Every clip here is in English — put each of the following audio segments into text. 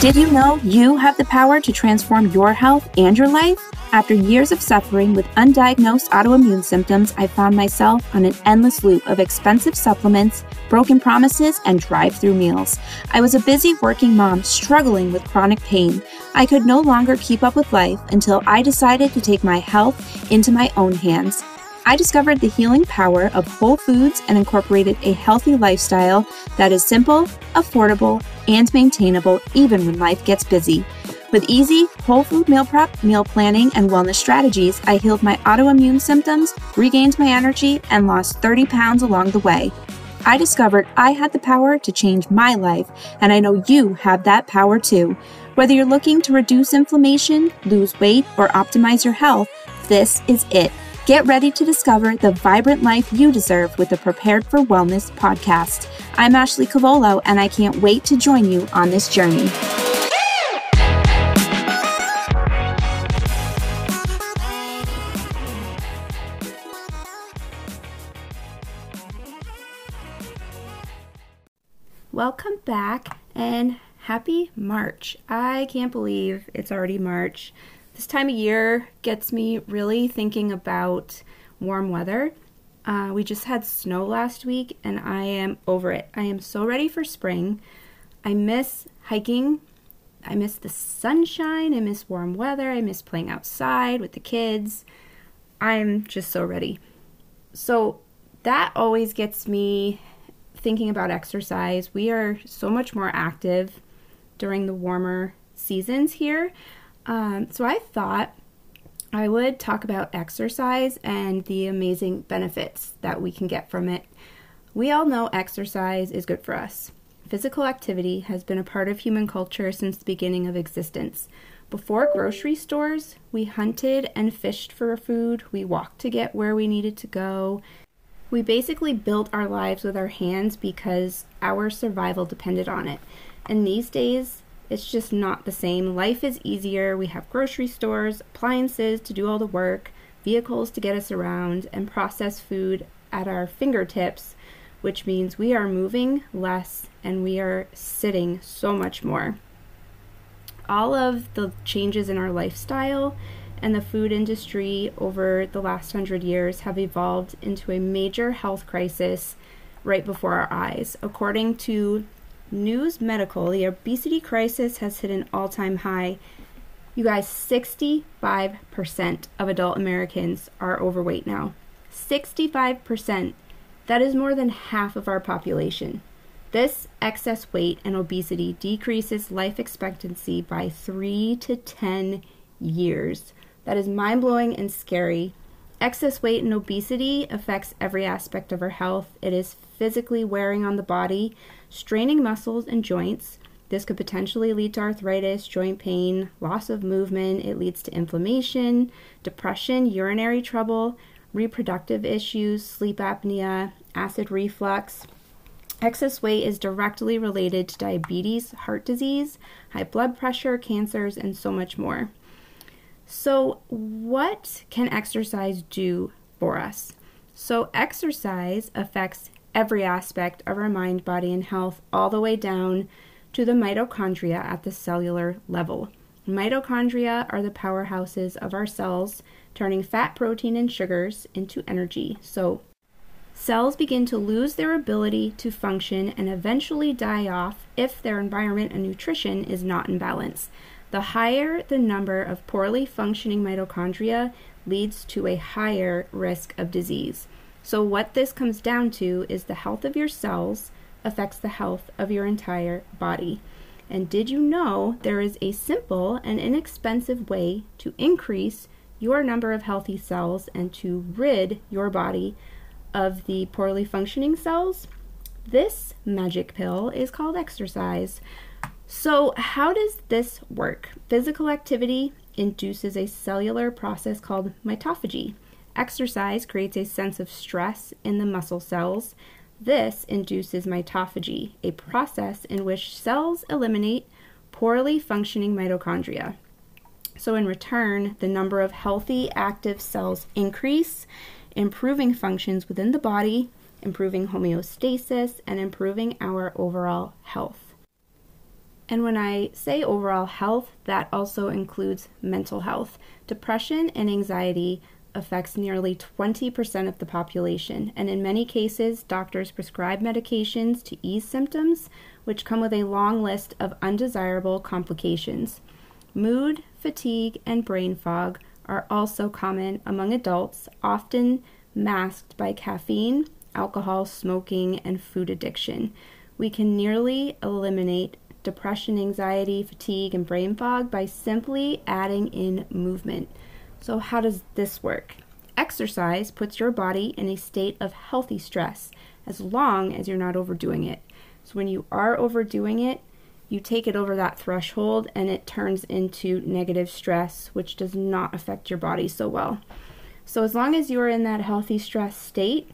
Did you know you have the power to transform your health and your life? After years of suffering with undiagnosed autoimmune symptoms, I found myself on an endless loop of expensive supplements, broken promises, and drive through meals. I was a busy working mom struggling with chronic pain. I could no longer keep up with life until I decided to take my health into my own hands. I discovered the healing power of whole foods and incorporated a healthy lifestyle that is simple, affordable, and maintainable even when life gets busy. With easy, whole food meal prep, meal planning, and wellness strategies, I healed my autoimmune symptoms, regained my energy, and lost 30 pounds along the way. I discovered I had the power to change my life, and I know you have that power too. Whether you're looking to reduce inflammation, lose weight, or optimize your health, this is it. Get ready to discover the vibrant life you deserve with the Prepared for Wellness podcast. I'm Ashley Cavolo, and I can't wait to join you on this journey. Welcome back and happy March. I can't believe it's already March. This time of year gets me really thinking about warm weather. Uh, we just had snow last week and I am over it. I am so ready for spring. I miss hiking. I miss the sunshine. I miss warm weather. I miss playing outside with the kids. I'm just so ready. So that always gets me thinking about exercise. We are so much more active during the warmer seasons here. Um, so I thought I would talk about exercise and the amazing benefits that we can get from it. We all know exercise is good for us. Physical activity has been a part of human culture since the beginning of existence. Before grocery stores, we hunted and fished for food, we walked to get where we needed to go. We basically built our lives with our hands because our survival depended on it. And these days, it's just not the same. Life is easier. We have grocery stores, appliances to do all the work, vehicles to get us around, and processed food at our fingertips, which means we are moving less and we are sitting so much more. All of the changes in our lifestyle and the food industry over the last hundred years have evolved into a major health crisis right before our eyes. According to News Medical, the obesity crisis has hit an all time high. You guys, 65% of adult Americans are overweight now. 65%. That is more than half of our population. This excess weight and obesity decreases life expectancy by 3 to 10 years. That is mind blowing and scary. Excess weight and obesity affects every aspect of our health. It is physically wearing on the body, straining muscles and joints. This could potentially lead to arthritis, joint pain, loss of movement. It leads to inflammation, depression, urinary trouble, reproductive issues, sleep apnea, acid reflux. Excess weight is directly related to diabetes, heart disease, high blood pressure, cancers, and so much more. So, what can exercise do for us? So, exercise affects every aspect of our mind, body, and health, all the way down to the mitochondria at the cellular level. Mitochondria are the powerhouses of our cells, turning fat, protein, and sugars into energy. So, cells begin to lose their ability to function and eventually die off if their environment and nutrition is not in balance. The higher the number of poorly functioning mitochondria leads to a higher risk of disease. So, what this comes down to is the health of your cells affects the health of your entire body. And did you know there is a simple and inexpensive way to increase your number of healthy cells and to rid your body of the poorly functioning cells? This magic pill is called exercise. So, how does this work? Physical activity induces a cellular process called mitophagy. Exercise creates a sense of stress in the muscle cells. This induces mitophagy, a process in which cells eliminate poorly functioning mitochondria. So, in return, the number of healthy active cells increase, improving functions within the body, improving homeostasis, and improving our overall health. And when I say overall health, that also includes mental health. Depression and anxiety affects nearly 20% of the population, and in many cases, doctors prescribe medications to ease symptoms, which come with a long list of undesirable complications. Mood, fatigue, and brain fog are also common among adults, often masked by caffeine, alcohol, smoking, and food addiction. We can nearly eliminate depression, anxiety, fatigue, and brain fog by simply adding in movement. So, how does this work? Exercise puts your body in a state of healthy stress as long as you're not overdoing it. So, when you are overdoing it, you take it over that threshold and it turns into negative stress, which does not affect your body so well. So, as long as you are in that healthy stress state,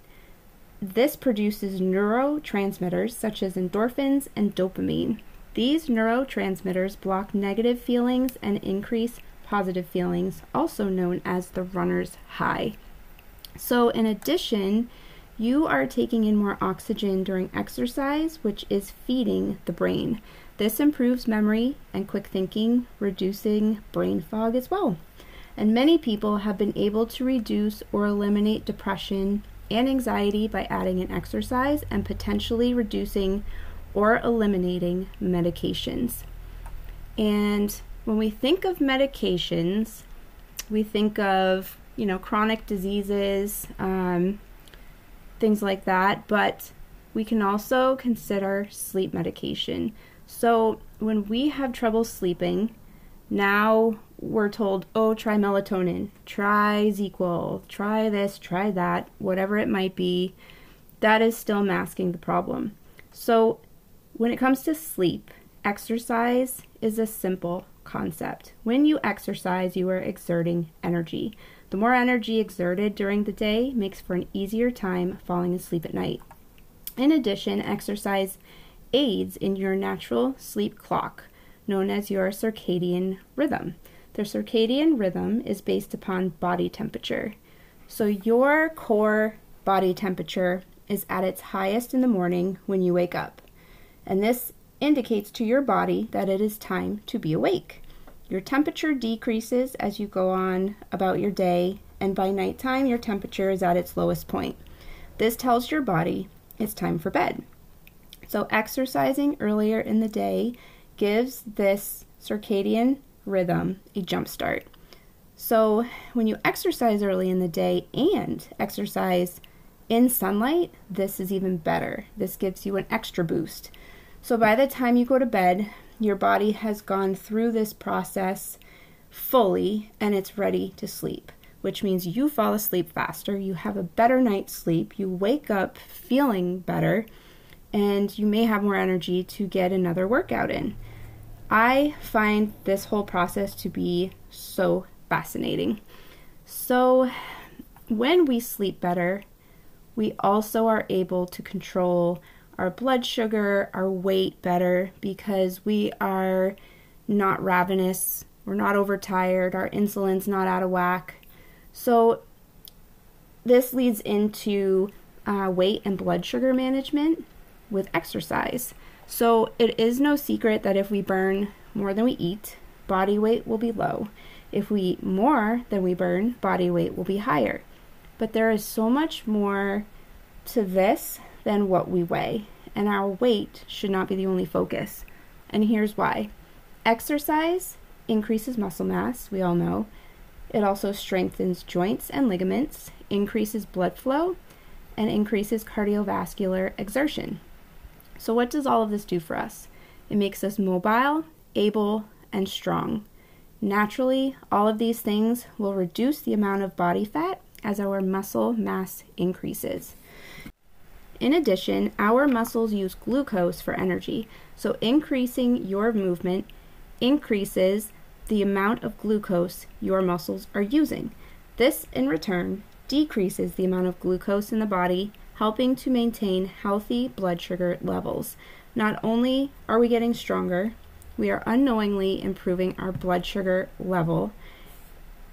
this produces neurotransmitters such as endorphins and dopamine. These neurotransmitters block negative feelings and increase positive feelings, also known as the runner's high. So, in addition, you are taking in more oxygen during exercise, which is feeding the brain. This improves memory and quick thinking, reducing brain fog as well. And many people have been able to reduce or eliminate depression and anxiety by adding in exercise and potentially reducing or eliminating medications. And when we think of medications, we think of, you know, chronic diseases, um, things like that, but we can also consider sleep medication. So when we have trouble sleeping, now we're told, oh, try melatonin, try ZzzQuil, try this, try that, whatever it might be. That is still masking the problem. So when it comes to sleep, exercise is a simple concept. When you exercise, you are exerting energy. The more energy exerted during the day makes for an easier time falling asleep at night. In addition, exercise aids in your natural sleep clock, known as your circadian rhythm. The circadian rhythm is based upon body temperature. So, your core body temperature is at its highest in the morning when you wake up and this indicates to your body that it is time to be awake. Your temperature decreases as you go on about your day, and by nighttime, your temperature is at its lowest point. This tells your body it's time for bed. So, exercising earlier in the day gives this circadian rhythm a jump start. So, when you exercise early in the day and exercise in sunlight, this is even better. This gives you an extra boost. So by the time you go to bed, your body has gone through this process fully and it's ready to sleep, which means you fall asleep faster, you have a better night's sleep, you wake up feeling better, and you may have more energy to get another workout in. I find this whole process to be so fascinating. So, when we sleep better, we also are able to control our blood sugar, our weight better because we are not ravenous, we're not overtired, our insulin's not out of whack. So, this leads into uh, weight and blood sugar management with exercise. So, it is no secret that if we burn more than we eat, body weight will be low. If we eat more than we burn, body weight will be higher. But there is so much more to this than what we weigh, and our weight should not be the only focus. And here's why exercise increases muscle mass, we all know. It also strengthens joints and ligaments, increases blood flow, and increases cardiovascular exertion. So, what does all of this do for us? It makes us mobile, able, and strong. Naturally, all of these things will reduce the amount of body fat as our muscle mass increases. In addition, our muscles use glucose for energy, so increasing your movement increases the amount of glucose your muscles are using. This, in return, decreases the amount of glucose in the body, helping to maintain healthy blood sugar levels. Not only are we getting stronger, we are unknowingly improving our blood sugar level.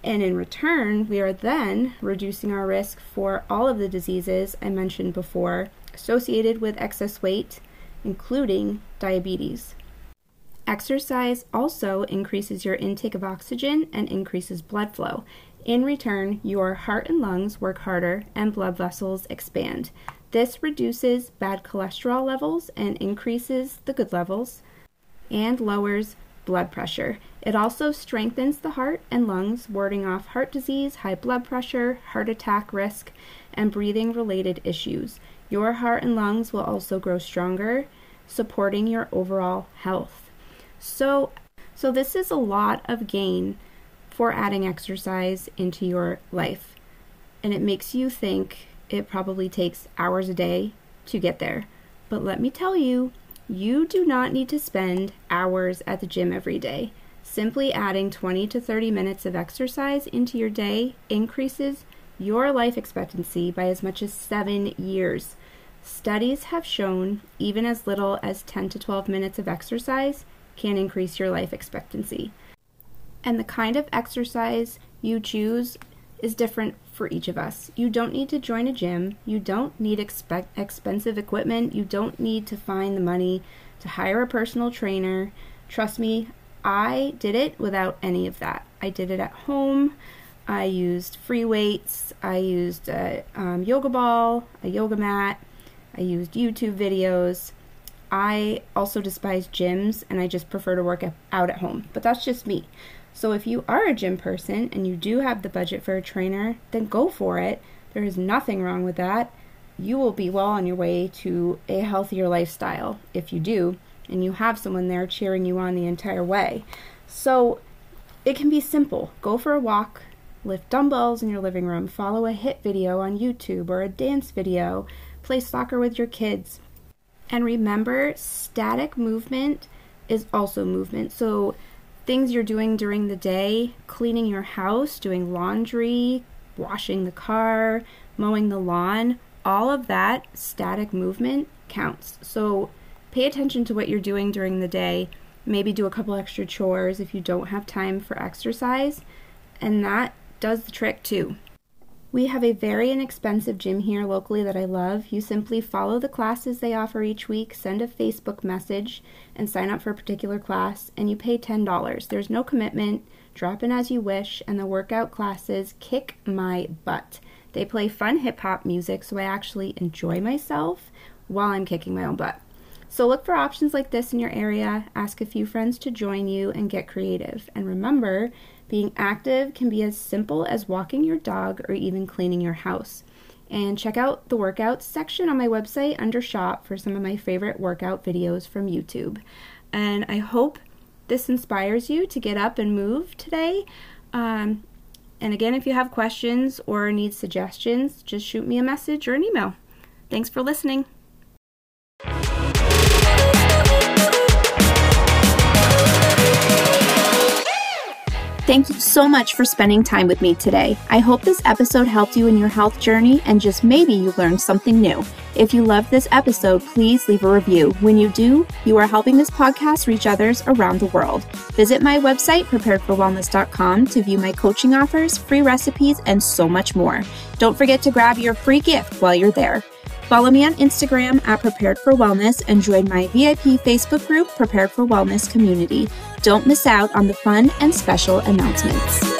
And in return, we are then reducing our risk for all of the diseases I mentioned before associated with excess weight, including diabetes. Exercise also increases your intake of oxygen and increases blood flow. In return, your heart and lungs work harder and blood vessels expand. This reduces bad cholesterol levels and increases the good levels and lowers blood pressure. It also strengthens the heart and lungs, warding off heart disease, high blood pressure, heart attack risk, and breathing related issues. Your heart and lungs will also grow stronger, supporting your overall health. So, so this is a lot of gain for adding exercise into your life. And it makes you think it probably takes hours a day to get there. But let me tell you, you do not need to spend hours at the gym every day. Simply adding 20 to 30 minutes of exercise into your day increases your life expectancy by as much as seven years. Studies have shown even as little as 10 to 12 minutes of exercise can increase your life expectancy. And the kind of exercise you choose is different for each of us. You don't need to join a gym. You don't need expe- expensive equipment. You don't need to find the money to hire a personal trainer. Trust me, I did it without any of that. I did it at home. I used free weights. I used a um, yoga ball, a yoga mat. I used YouTube videos. I also despise gyms and I just prefer to work out at home, but that's just me. So if you are a gym person and you do have the budget for a trainer, then go for it. There is nothing wrong with that. You will be well on your way to a healthier lifestyle if you do, and you have someone there cheering you on the entire way. So it can be simple. Go for a walk, lift dumbbells in your living room, follow a HIIT video on YouTube or a dance video, play soccer with your kids, and remember, static movement is also movement. So, things you're doing during the day, cleaning your house, doing laundry, washing the car, mowing the lawn, all of that static movement counts. So, pay attention to what you're doing during the day. Maybe do a couple extra chores if you don't have time for exercise, and that does the trick too. We have a very inexpensive gym here locally that I love. You simply follow the classes they offer each week, send a Facebook message, and sign up for a particular class, and you pay $10. There's no commitment, drop in as you wish, and the workout classes kick my butt. They play fun hip hop music, so I actually enjoy myself while I'm kicking my own butt. So look for options like this in your area, ask a few friends to join you, and get creative. And remember, being active can be as simple as walking your dog or even cleaning your house. And check out the workouts section on my website under shop for some of my favorite workout videos from YouTube. And I hope this inspires you to get up and move today. Um, and again, if you have questions or need suggestions, just shoot me a message or an email. Thanks for listening. Thank you so much for spending time with me today. I hope this episode helped you in your health journey and just maybe you learned something new. If you loved this episode, please leave a review. When you do, you are helping this podcast reach others around the world. Visit my website, preparedforwellness.com, to view my coaching offers, free recipes, and so much more. Don't forget to grab your free gift while you're there. Follow me on Instagram at Prepared for Wellness and join my VIP Facebook group, Prepared for Wellness Community. Don't miss out on the fun and special announcements.